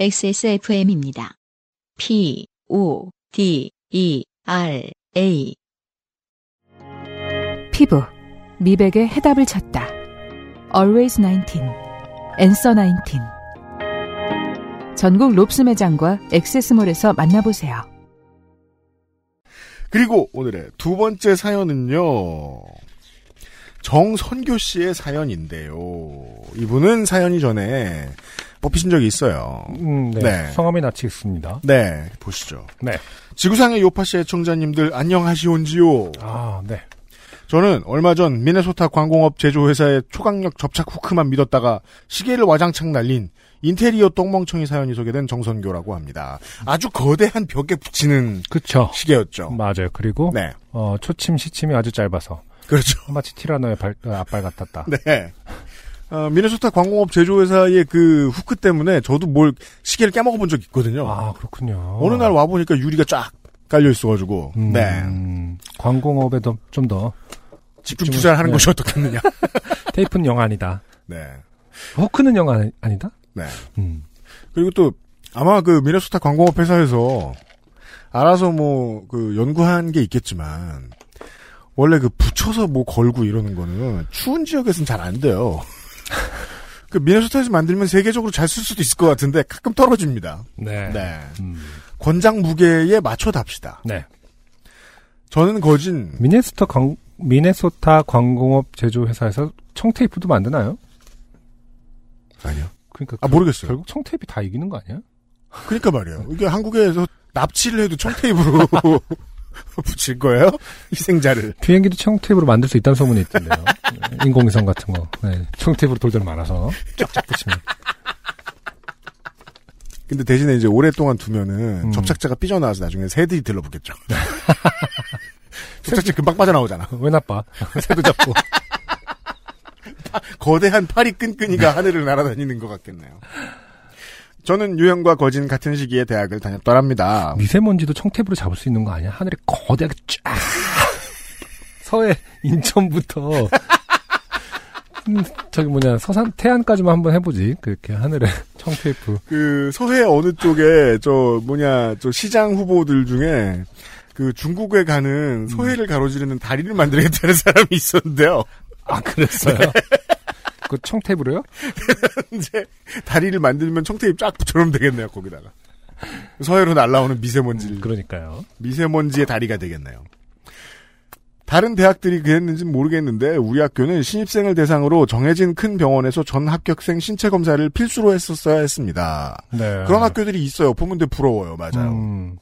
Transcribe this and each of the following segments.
XSFM입니다. P, O, D, E, R, A. 피부, 미백의 해답을 찾다. Always 19, Answer 19. 전국 롭스 매장과 엑세스몰에서 만나보세요. 그리고 오늘의 두 번째 사연은요. 정선교 씨의 사연인데요. 이분은 사연이 전에 뽑히신 적이 있어요. 음, 네. 네. 성함이 나치겠습니다. 네, 보시죠. 네. 지구상의 요파시 애청자님들 안녕하시온지요. 아, 네. 저는 얼마 전 미네소타 관공업 제조회사의 초강력 접착 후크만 믿었다가 시계를 와장창 날린 인테리어 똥멍청이 사연이 소개된 정선교라고 합니다. 아주 거대한 벽에 붙이는 그쵸. 시계였죠. 맞아요. 그리고, 네, 어, 초침, 시침이 아주 짧아서. 그렇죠. 마치 티라노의 발, 어, 앞발 같았다. 네. 어, 미네소타 관공업 제조회사의 그 후크 때문에 저도 뭘 시계를 깨먹어 본 적이 있거든요. 아, 그렇군요. 어느 날 와 보니까 유리가 쫙 깔려 있어가지고, 음, 네. 관공업에 더, 좀 더, 집중 투자를 하는 네. 것이 어떻겠느냐. 테이프는 영 아니다. 네. 호크는 영 아니, 아니다? 네. 음. 그리고 또 아마 그 미네소타 관공업 회사에서 알아서 뭐 그 연구한 게 있겠지만 원래 그 붙여서 뭐 걸고 이러는 거는 추운 지역에서는 잘 안 돼요. 그 미네소타에서 만들면 세계적으로 잘 쓸 수도 있을 것 같은데 가끔 떨어집니다. 네. 네. 음. 권장 무게에 맞춰 답시다. 네. 저는 거진 미네소타 관, 미네소타 관공업 제조회사에서 청테이프도 만드나요? 아니요. 그러니까. 아 결- 모르겠어요. 결국 청테이프 다 이기는 거 아니야? 그러니까 말이에요. 이게 한국에서 납치를 해도 청테이프로 붙일 거예요? 희생자를. 비행기도 청테이프로 만들 수 있다는 소문이 있던데요. 네, 인공위성 같은 거. 네, 청테이프로 돌돌 말아서 쫙쫙 붙이면. 근데 대신에 이제 오랫동안 두면은 음. 접착제가 삐져나와서 나중에 새들이 들러붙겠죠. 접착제 금방 빠져나오잖아. 왜 나빠? 새도 잡고. 거대한 파리 끈끈이가 하늘을 날아다니는 것 같겠네요. 저는 유형과 거진 같은 시기에 대학을 다녔더랍니다. 미세먼지도 청테이프로 잡을 수 있는 거 아니야? 하늘에 거대하게 쫙. 서해 인천부터 음, 저기 뭐냐 서산 태안까지만 한번 해보지. 그렇게 하늘에 청테이프. 그 서해 어느 쪽에 저 뭐냐 저 시장 후보들 중에 그 중국에 가는 서해를 가로지르는 다리를 만들겠다는 사람이 있었는데요. 아 그랬어요? 그 청테이프로요? 이제 다리를 만들면 청테이프 쫙 붙여놓으면 되겠네요 거기다가. 서해로 날라오는 미세먼지를 그러니까요. 미세먼지의 다리가 되겠네요. 다른 대학들이 그랬는지는 모르겠는데 우리 학교는 신입생을 대상으로 정해진 큰 병원에서 전 합격생 신체 검사를 필수로 했었어야 했습니다. 네. 그런 학교들이 있어요. 보는데 부러워요. 맞아요. 음,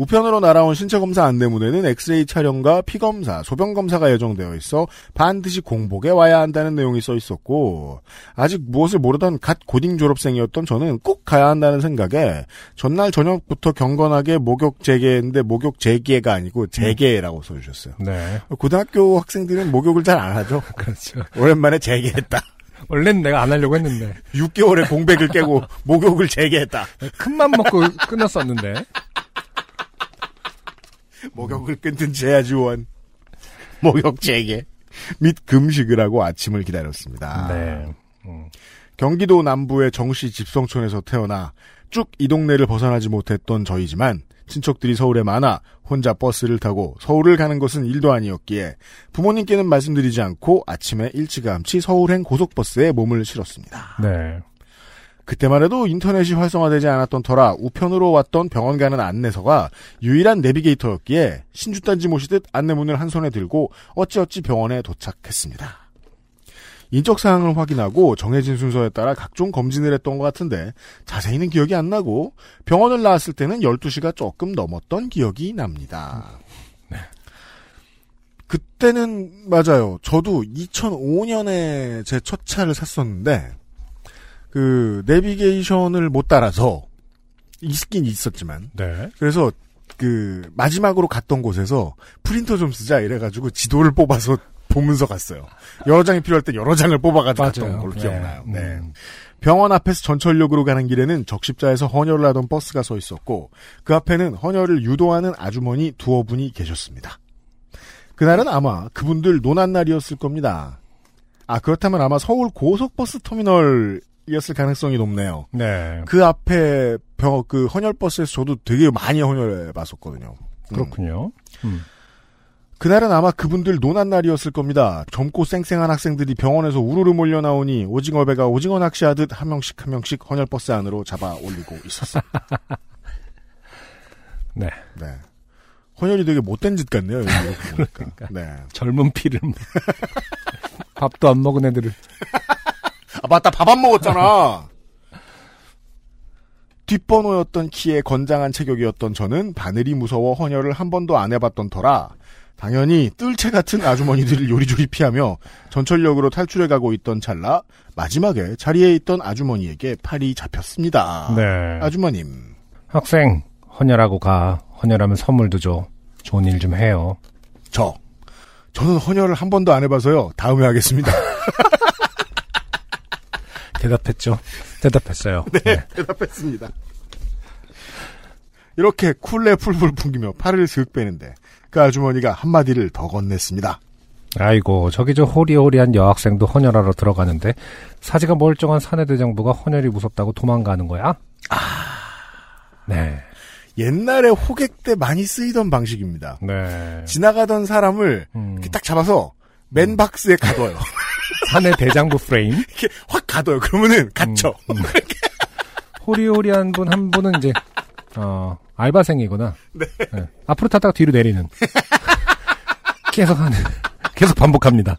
우편으로 날아온 신체 검사 안내문에는 엑스레이 촬영과 피 검사, 소변 검사가 예정되어 있어 반드시 공복에 와야 한다는 내용이 써 있었고 아직 무엇을 모르던 갓 고딩 졸업생이었던 저는 꼭 가야 한다는 생각에 전날 저녁부터 경건하게 목욕 재개했는데 목욕 재개가 아니고 재개라고 써 주셨어요. 네. 고등학교 학생들은 목욕을 잘 안 하죠. 그렇죠. 오랜만에 재개했다. 원래는 내가 안 하려고 했는데 6개월의 공백을 깨고 목욕을 재개했다. 큰맘 먹고 끝났었는데. 목욕을 끊든 제야지원 목욕 재개 및 금식을 하고 아침을 기다렸습니다. 네. 음. 경기도 남부의 정시 집성촌에서 태어나 쭉 이 동네를 벗어나지 못했던 저희지만 친척들이 서울에 많아 혼자 버스를 타고 서울을 가는 것은 일도 아니었기에 부모님께는 말씀드리지 않고 아침에 일찌감치 서울행 고속버스에 몸을 실었습니다. 네. 그때만 해도 인터넷이 활성화되지 않았던 터라 우편으로 왔던 병원 가는 안내서가 유일한 내비게이터였기에 신주단지 모시듯 안내문을 한 손에 들고 어찌어찌 병원에 도착했습니다. 인적사항을 확인하고 정해진 순서에 따라 각종 검진을 했던 것 같은데 자세히는 기억이 안 나고 병원을 나왔을 때는 12시가 조금 넘었던 기억이 납니다. 그때는 맞아요. 저도 2005년에 제 첫 차를 샀었는데 그 내비게이션을 못 따라서 있긴 있었지만 네. 그래서 그 마지막으로 갔던 곳에서 프린터 좀 쓰자 이래가지고 지도를 뽑아서 보면서 갔어요. 여러 장이 필요할 때 여러 장을 뽑아가지고 갔던 맞아요. 걸로 네. 기억나요. 네. 음. 병원 앞에서 전철역으로 가는 길에는 적십자에서 헌혈을 하던 버스가 서 있었고 그 앞에는 헌혈을 유도하는 아주머니 두어 분이 계셨습니다. 그날은 아마 그분들 논한 날이었을 겁니다. 아 그렇다면 아마 서울 고속버스 터미널일 헌혈 이었을 가능성이 높네요. 네. 그 앞에 병, 그 헌혈버스에서 저도 되게 많이 헌혈해 봤었거든요. 음. 그렇군요. 음. 그날은 아마 그분들 노난 날이었을 겁니다. 젊고 쌩쌩한 학생들이 병원에서 우르르 몰려 나오니 오징어 배가 오징어 낚시하듯 한 명씩 한 명씩 헌혈버스 안으로 잡아 올리고 있었어요. 네. 네. 헌혈이 되게 못된 짓 같네요. 여기. 그러니까. 네. 젊은 피를 뭐. 밥도 안 먹은 애들을 아 맞다 밥 안 먹었잖아. 뒷번호였던 키에 건장한 체격이었던 저는 바늘이 무서워 헌혈을 한 번도 안 해봤던 터라 당연히 뜰채 같은 아주머니들을 요리조리 피하며 전철역으로 탈출해가고 있던 찰나 마지막에 자리에 있던 아주머니에게 팔이 잡혔습니다. 네. 아주머님 학생 헌혈하고 가. 헌혈하면 선물도 줘. 좋은 일 좀 해요. 저 저는 헌혈을 한 번도 안 해봐서요. 다음에 하겠습니다. 대답했죠. 대답했어요. 네. 대답했습니다. 이렇게 쿨레 풀풀 풍기며 팔을 슥 빼는데 그 아주머니가 한마디를 더 건넸습니다. 아이고, 저기 저 호리호리한 여학생도 헌혈하러 들어가는데 사지가 멀쩡한 사내 대장부가 헌혈이 무섭다고 도망가는 거야? 아. 네. 옛날에 호객 때 많이 쓰이던 방식입니다. 네. 지나가던 사람을 음, 이렇게 딱 잡아서 맨박스에 가둬요. 사내 대장부 프레임. 이렇게 확 가둬요. 그러면은 갇혀. 음. 호리호리한 분 한 분은 이제 어 알바생이거나 네. 네. 앞으로 탔다가 뒤로 내리는 계속 하는 계속 반복합니다.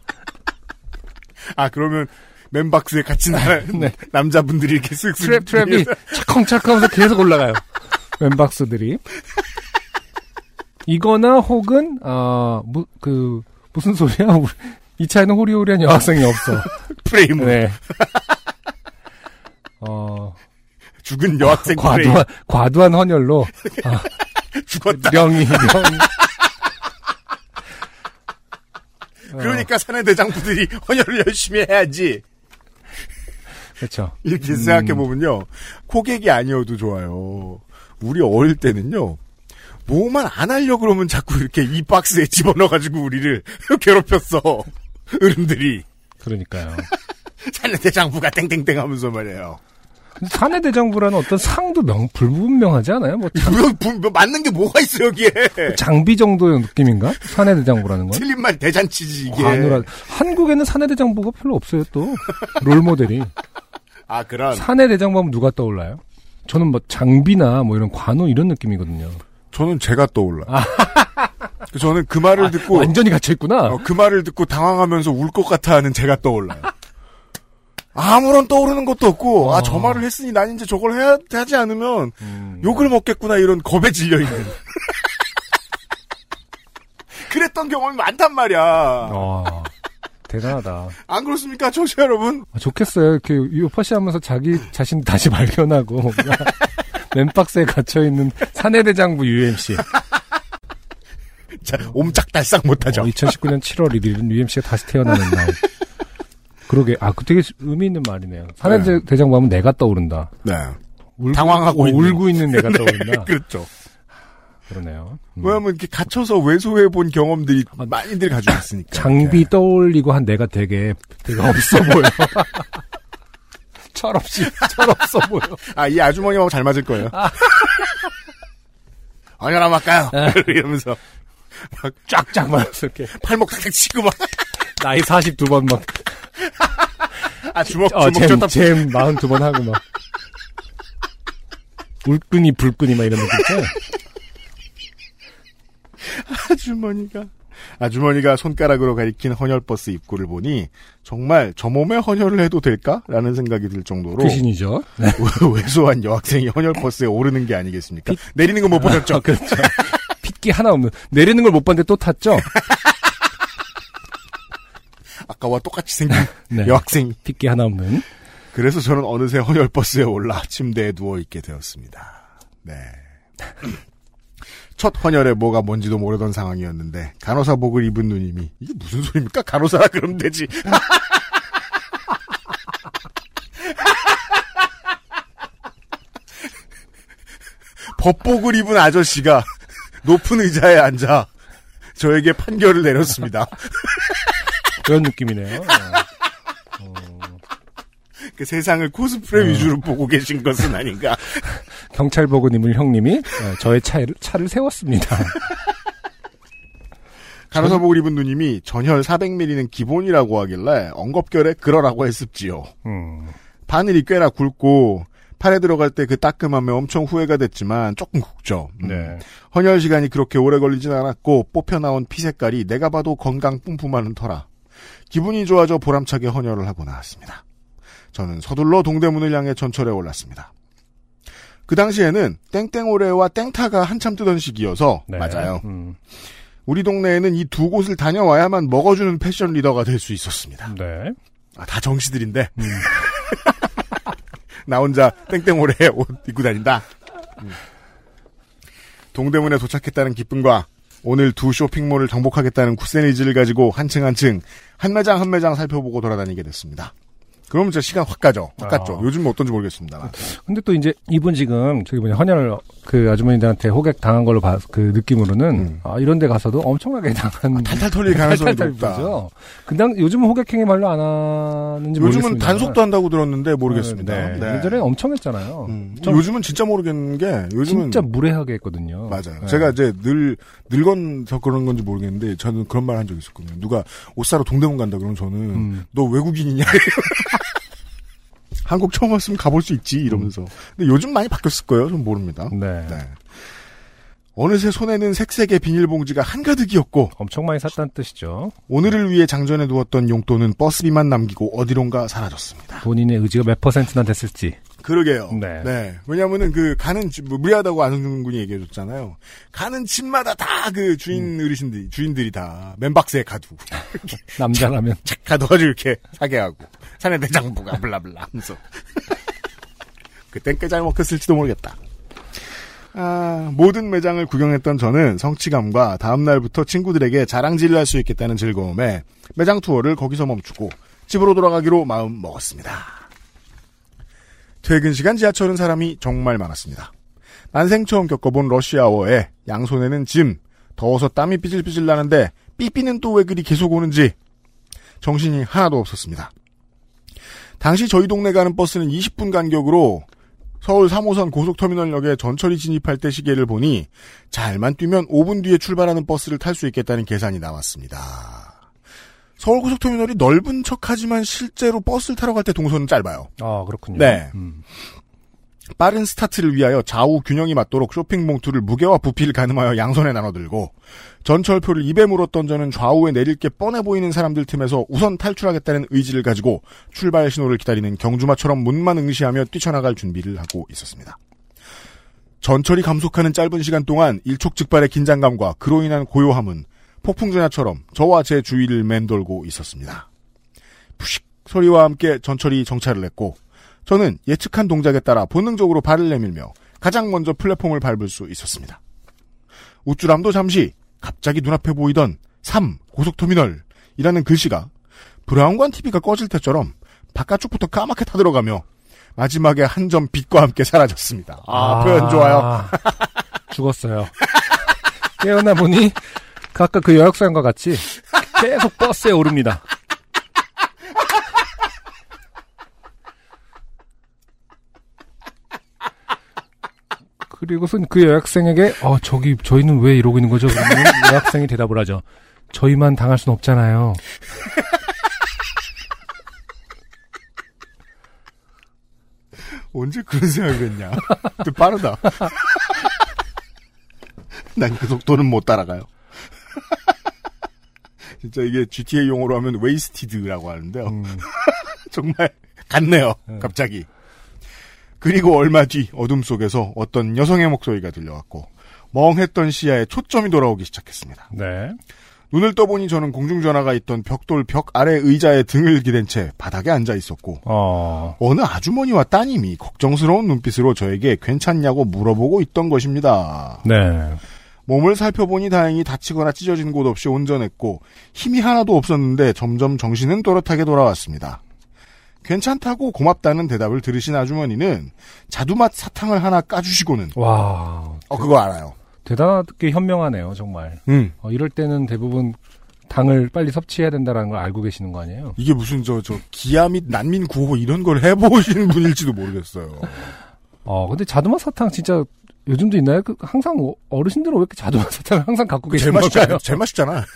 아 그러면 맨박스에 갇힌 나- 네. 남자분들이 이렇게 쓱쓱 트랩 트랩이 찰컹찰컹하면서 계속 올라가요. 멤박스들이 이거나 혹은 어그 무슨 소리야? 이 차에는 호리호리한 여학생이 없어. 프레임으로 네. 어 죽은 여학생 프레임 과도한 과도한 헌혈로 죽었다. 명이 명이 그러니까 사내 대장부들이 헌혈을 열심히 해야지. 그렇죠. 이렇게 음. 생각해 보면요, 고객이 아니어도 좋아요. 우리 어릴 때는요, 뭐만 안 하려 그러면 자꾸 이렇게 이 박스에 집어넣어가지고 우리를 괴롭혔어. 어른들이 그러니까요. 사내 대장부가 땡땡땡 하면서 말이에요. 사내 대장부라는 어떤 상도 명 불분명하지 않아요? 뭐 장, 뭐, 뭐, 뭐 맞는 게 뭐가 있어 여기에? 장비 정도의 느낌인가? 사내 대장부라는 건? 틀린 말 대잔치지 이게. 관우라 한국에는 사내 대장부가 별로 없어요 또 롤 모델이 아 그런. 사내 대장부 하면 누가 떠올라요? 저는 뭐 장비나 뭐 이런 관우 이런 느낌이거든요. 저는 제가 떠올라. 그 저는 그 말을 듣고 완전히 갇혀 있구나. 어, 그 말을 듣고 당황하면서 울 것 같아 하는 제가 떠올라요. 아무런 떠오르는 것도 없고, 아, 어. 저 말을 했으니 난 이제 저걸 해야, 하지 않으면 음. 욕을 먹겠구나, 이런 겁에 질려 있는. 그랬던 경험이 많단 말이야. 어, 대단하다. 안 그렇습니까, 청취자 여러분? 아, 좋겠어요. 이렇게 요파시 하면서 자기 자신 다시 발견하고 맨박스에 갇혀 있는 사내대장부 UMC. 자, 옴짝달싹 못하죠. 어, 2019년 7월 1일 UMC가 다시 태어나는 날. 그러게 아, 그 되게 의미 있는 말이네요. 사내대장부 하면 내가 떠오른다. 네. 울고, 당황하고 어, 있는. 울고 있는 내가 떠오른다. 그렇죠. 그러네요. 음. 왜냐면 이렇게 갇혀서 외소해 본 경험들이 아, 많이들 가지고 있으니까. 장비 떠올리고 한 내가 되게 되게 없어 보여. 철없이 철없어 보여. 아, 이 아주머니하고 잘 맞을 거예요. 아니나 할까요? 이러면서 쫙쫙 말아서 이렇게 팔목 탁탁 치고 막, 나이 42번 막 아, 주먹, 어, 주먹 줬다. 잼, 잼 42번 하고 막 울끈이 불끈이 막 이런 느낌 있죠? 아주머니가. 아주머니가 손가락으로 가리킨 헌혈버스 입구를 보니 정말 저 몸에 헌혈을 해도 될까라는 생각이 들 정도로 귀신이죠. 네. 왜소한 여학생이 헌혈버스에 오르는 게 아니겠습니까? 내리는 거 못 보셨죠? 아, 그렇죠. 핏기 하나 없는 내리는 걸 못 봤는데 또 탔죠. 아까와 똑같이 생긴 네. 여학생이. 핏기 하나 없는. 그래서 저는 어느새 헌혈버스에 올라 침대에 누워 있게 되었습니다. 네. 첫 헌혈에 뭐가 뭔지도 모르던 상황이었는데 간호사복을 입은 누님이 이게 무슨 소리입니까? 간호사라 그러면 되지. 법복을 입은 아저씨가 높은 의자에 앉아 저에게 판결을 내렸습니다. 그런 느낌이네요. 어. 어. 그 세상을 코스프레 위주로 보고 계신 것은 아닌가. 경찰복은 입은 형님이 어, 저의 차를, 차를 세웠습니다. 간호사복을 입은 누님이 전혈 400ml는 기본이라고 하길래 엉겁결에 그러라고 했습지요. 음, 바늘이 꽤나 굵고 팔에 들어갈 때 그 따끔함에 엄청 후회가 됐지만 조금 굵죠. 음. 네. 헌혈 시간이 그렇게 오래 걸리진 않았고 뽑혀 나온 피 색깔이 내가 봐도 건강 뿜뿜하는 터라 기분이 좋아져 보람차게 헌혈을 하고 나왔습니다. 저는 서둘러 동대문을 향해 전철에 올랐습니다. 그 당시에는 땡땡오레와 땡타가 한참 뜨던 시기여서 네. 맞아요. 음, 우리 동네에는 이 두 곳을 다녀와야만 먹어주는 패션 리더가 될 수 있었습니다. 네. 아, 다 정시들인데. 음. 나 혼자 땡땡오래 옷 입고 다닌다. 음. 동대문에 도착했다는 기쁨과 오늘 두 쇼핑몰을 정복하겠다는 의지를 가지고 한층 한층 한 매장 한 매장 살펴보고 돌아다니게 됐습니다. 그러면 진짜 시간 확 가죠. 확 갔죠. 아. 요즘 어떤지 모르겠습니다만. 근데 또 이제 이분 지금 저기 뭐냐 헌혈을 그 아주머니들한테 호객 당한 걸로 봐, 그 느낌으로는 음. 아 이런 데 가서도 엄청나게 당한 탈탈 털릴 가능성이 탈탈 높다. 근데 요즘은 호객행위 말로 안 하는지 요즘은 모르겠습니다. 단속도 한다고 들었는데 모르겠습니다. 네. 네. 예전에 엄청 했잖아요. 음, 좀- 요즘은 진짜 모르겠는 게 요즘은 진짜 무례하게 했거든요. 맞아요. 네. 제가 이제 늘 늙어서 그런 건지 모르겠는데 저는 그런 말 한적 있었거든요. 누가 옷 사러 동대문 간다 그러면 저는 음. 너 외국인이냐? 한국 처음 왔으면 가볼 수 있지 이러면서. 근데 요즘 많이 바뀌었을 거예요. 전 모릅니다. 네. 네. 어느새 손에는 색색의 비닐봉지가 한가득이었고 엄청 많이 샀다는 뜻이죠. 오늘을 위해 장전해 두었던 용돈은 버스비만 남기고 어디론가 사라졌습니다. 본인의 의지가 몇 퍼센트나 됐을지. 그러게요. 네. 왜냐면은 그 가는 집, 뭐 무리하다고 안승준 군이 얘기해줬잖아요. 가는 집마다 다 그 주인 어르신들, 주인들이 다 맨박스에 가두고 남자라면. 착 가둬가지고 이렇게 사게 하고 사내 대장부가 블라블라 하면서 그땐 꽤 잘 먹혔을지도 모르겠다. 아, 모든 매장을 구경했던 저는 성취감과 다음날부터 친구들에게 자랑질을 할 수 있겠다는 즐거움에 매장 투어를 거기서 멈추고 집으로 돌아가기로 마음 먹었습니다. 퇴근 시간 지하철은 사람이 정말 많았습니다. 난생 처음 겪어본 러시아워에 양손에는 짐, 더워서 땀이 삐질삐질 나는데 삐삐는 또 왜 그리 계속 오는지 정신이 하나도 없었습니다. 당시 저희 동네 가는 버스는 20분 간격으로 서울 3호선 고속터미널역에 전철이 진입할 때 시계를 보니 잘만 뛰면 5분 뒤에 출발하는 버스를 탈 수 있겠다는 계산이 나왔습니다. 서울 고속터미널이 넓은 척하지만 실제로 버스를 타러 갈 때 동선은 짧아요. 아, 그렇군요. 네. 음. 빠른 스타트를 위하여 좌우 균형이 맞도록 쇼핑 봉투를 무게와 부피를 가늠하여 양손에 나눠들고 전철표를 입에 물었던 저는 좌우에 내릴 게 뻔해 보이는 사람들 틈에서 우선 탈출하겠다는 의지를 가지고 출발 신호를 기다리는 경주마처럼 문만 응시하며 뛰쳐나갈 준비를 하고 있었습니다. 전철이 감속하는 짧은 시간 동안 일촉즉발의 긴장감과 그로 인한 고요함은 폭풍전야처럼 저와 제 주위를 맴돌고 있었습니다. 푸식 소리와 함께 전철이 정차를 했고 저는 예측한 동작에 따라 본능적으로 발을 내밀며 가장 먼저 플랫폼을 밟을 수 있었습니다. 우쭐함도 잠시 갑자기 눈앞에 보이던 3 고속터미널이라는 글씨가 브라운관 TV가 꺼질 때처럼 바깥쪽부터 까맣게 타들어가며 마지막에 한 점 빛과 함께 사라졌습니다. 아, 표현 좋아요. 죽었어요. 깨어나 보니 그 아까 그 여학생과 같이 계속 버스에 오릅니다. 그리고선 그 여학생에게 어 저기 저희는 왜 이러고 있는 거죠? 그러면 여학생이 대답을 하죠. 저희만 당할 순 없잖아요. 언제 그런 생각을 했냐? 빠르다. 난 그 속도는 못 따라가요. 진짜 이게 GTA 용어로 하면 wasted라고 하는데요. 음, 정말 같네요. 네. 갑자기. 그리고 얼마 뒤 어둠 속에서 어떤 여성의 목소리가 들려왔고 멍했던 시야에 초점이 돌아오기 시작했습니다. 네. 눈을 떠보니 저는 공중전화가 있던 벽돌 벽 아래 의자에 등을 기댄 채 바닥에 앉아 있었고 어, 어느 아주머니와 따님이 걱정스러운 눈빛으로 저에게 괜찮냐고 물어보고 있던 것입니다. 네. 몸을 살펴보니 다행히 다치거나 찢어진 곳 없이 온전했고 힘이 하나도 없었는데 점점 정신은 또렷하게 돌아왔습니다. 괜찮다고 고맙다는 대답을 들으신 아주머니는 자두맛 사탕을 하나 까주시고는 와, 어 그거 알아요. 대단하게 현명하네요, 정말. 음 어, 이럴 때는 대부분 당을 빨리 섭취해야 된다는 걸 알고 계시는 거 아니에요? 이게 무슨 저 저 기아 및 난민 구호 이런 걸 해보신 분일지도 모르겠어요. 어, 근데 자두맛 사탕 진짜 요즘도 있나요? 그 항상 어- 어르신들은 왜 이렇게 자두맛 사탕을 항상 갖고 계시는. 걸까요? 제일 맛있잖아.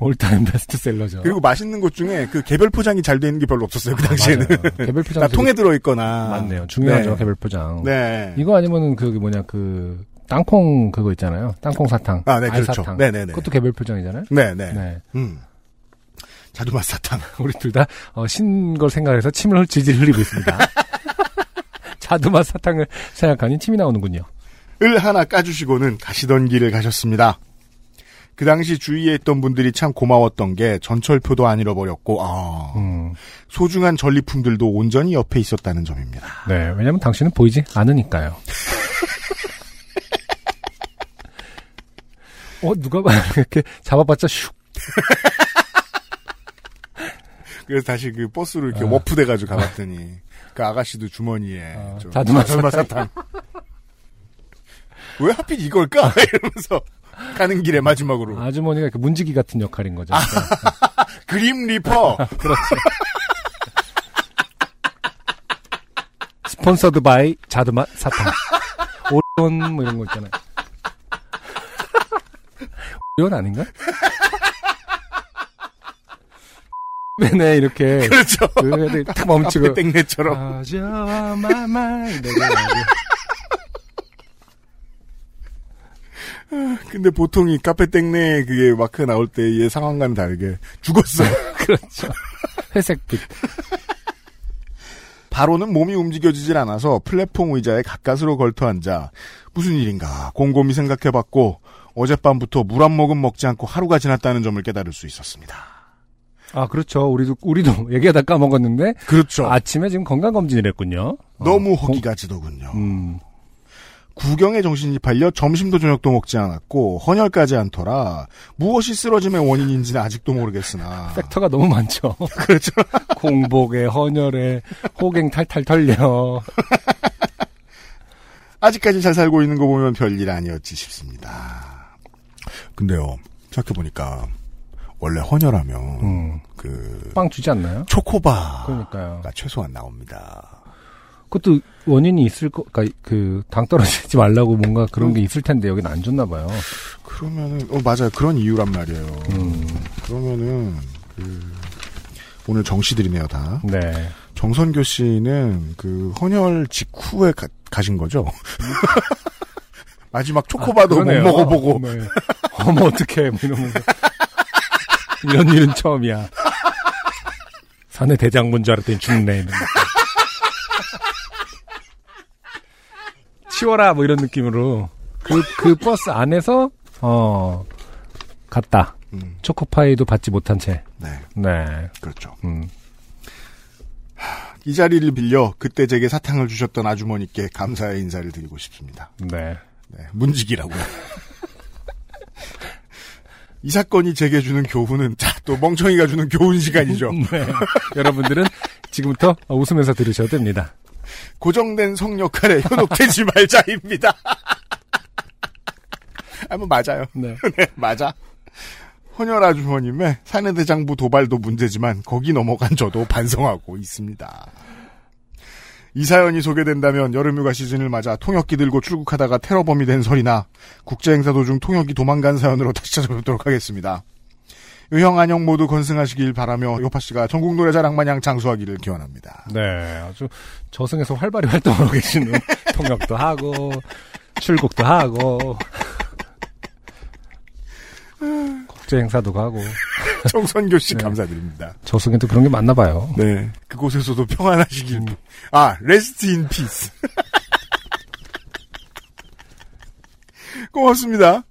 올타임 베스트셀러죠. 그리고 맛있는 것 중에 그 개별 포장이 잘 돼 있는 게 별로 없었어요. 그 당시에는. 맞아요. 개별 포장 다 통에 들어 있거나. 맞네요. 중요하죠 네. 개별 포장. 네. 이거 아니면은 그 뭐냐 그 땅콩 그거 있잖아요. 땅콩 사탕. 아, 네, 그렇죠. 알사탕. 네 네 네. 그것도 개별 포장이잖아요. 네 네. 네. 음. 자두맛 사탕. 우리 둘 다 어, 신 걸 생각해서 침을 질질 흘리고 있습니다. 자두맛 사탕을 생각하니 침이 나오는군요. 을 하나 까주시고는 가시던 길을 가셨습니다. 그 당시 주위에 있던 분들이 참 고마웠던 게 전철표도 안 잃어버렸고, 아, 음, 소중한 전리품들도 온전히 옆에 있었다는 점입니다. 네. 왜냐면 당신은 보이지 않으니까요. 어, 누가 봐 이렇게 잡아봤자 슉. 그래서 다시 그 버스로 이렇게 아. 워프돼 가지고 가봤더니, 그 아가씨도 주머니에, 아, 저 자두맛 자두맛 사탕. 왜 하필 이걸까? 이러면서 가는 길에 마지막으로. 아주머니가 이렇게 문지기 같은 역할인 거죠. Grim Reaper! 그렇죠. Sponsored by 자두맛 사탕. 오리온 뭐 이런 거 있잖아요. 오리온 아닌가? 네네 이렇게 그렇죠. 그 애들 딱 멈추고 땡내처럼. 아저와 마마 근데 보통 이 카페 땡내 그게 마크 나올 때의 상황과는 다르게 죽었어요. 그렇죠. 회색빛. 바로는 몸이 움직여지질 않아서 플랫폼 의자에 가까스로 걸터 앉아 무슨 일인가 곰곰이 생각해봤고 어젯밤부터 물 한 모금 먹지 않고 하루가 지났다는 점을 깨달을 수 있었습니다. 아 그렇죠. 우리도 우리도 얘기하다 까먹었는데 그렇죠. 아침에 지금 건강 검진을 했군요. 너무 어, 허기가 지더군요. 음. 구경에 정신이 팔려 점심도 저녁도 먹지 않았고 헌혈까지 않더라. 무엇이 쓰러짐의 원인인지는 아직도 모르겠으나 팩터가 너무 많죠. 그렇죠. 공복에 헌혈에 호갱 탈탈 털려. 아직까지 잘 살고 있는 거 보면 별일 아니었지 싶습니다. 근데요, 생각해 보니까, 원래 헌혈하면, 음. 그, 빵 주지 않나요? 초코바가 그러니까요. 최소한 나옵니다. 그것도 원인이 있을 거, 그러니까 그당 떨어지지 말라고 뭔가 그런 게 있을 텐데 여기는 안 줬나 봐요. 그러면은, 어, 맞아요. 그런 이유란 말이에요. 음. 그러면은, 그, 오늘 정시들이네요, 다. 네. 정선교 씨는 그 헌혈 직후에 가, 가신 거죠? 마지막 초코바도 못 아, 그러네요. 먹어보고. 네. 어머 어떡해 뭐 이러면서 이런 일은 처음이야. 사내 대장군 줄 알았더니 죽네. 치워라 뭐 이런 느낌으로 그, 그 버스 안에서 어 갔다. 음, 초코파이도 받지 못한 채. 네, 네. 그렇죠. 음. 이 자리를 빌려 그때 제게 사탕을 주셨던 아주머니께 감사의 인사를 드리고 싶습니다. 네. 네, 문직이라고요. 이 사건이 제게 주는 교훈은 자, 또 멍청이가 주는 교훈 시간이죠. 네. 여러분들은 지금부터 웃으면서 들으셔도 됩니다. 고정된 성 역할에 현혹되지 말자입니다. 아, 뭐 맞아요. 네. 네, 맞아. 헌혈 아주머님의 사내대장부 도발도 문제지만 거기 넘어간 저도 반성하고 있습니다. 이 사연이 소개된다면 여름휴가 시즌을 맞아 통역기 들고 출국하다가 테러범이 된 설이나 국제행사 도중 통역이 도망간 사연으로 다시 찾아뵙도록 하겠습니다. 유형 안녕 모두 건승하시길 바라며 요파 씨가 전국 노래자랑 마냥 장수하기를 기원합니다. 네, 아주 저승에서 활발히 활동하고 계시는 통역도 하고 출국도 하고 국제 행사도 가고 정선교 씨 네. 감사드립니다. 저승에도 그런 게 많나 봐요. 네. 그곳에서도 평안하시길. 아, rest in peace. 고맙습니다.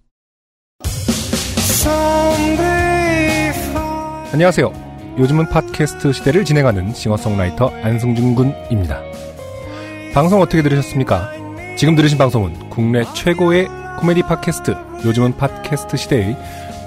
안녕하세요. 요즘은 팟캐스트 시대를 진행하는 싱어송라이터 안승준 군입니다. 방송 어떻게 들으셨습니까? 지금 들으신 방송은 국내 최고의 코미디 팟캐스트 요즘은 팟캐스트 시대의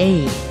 A.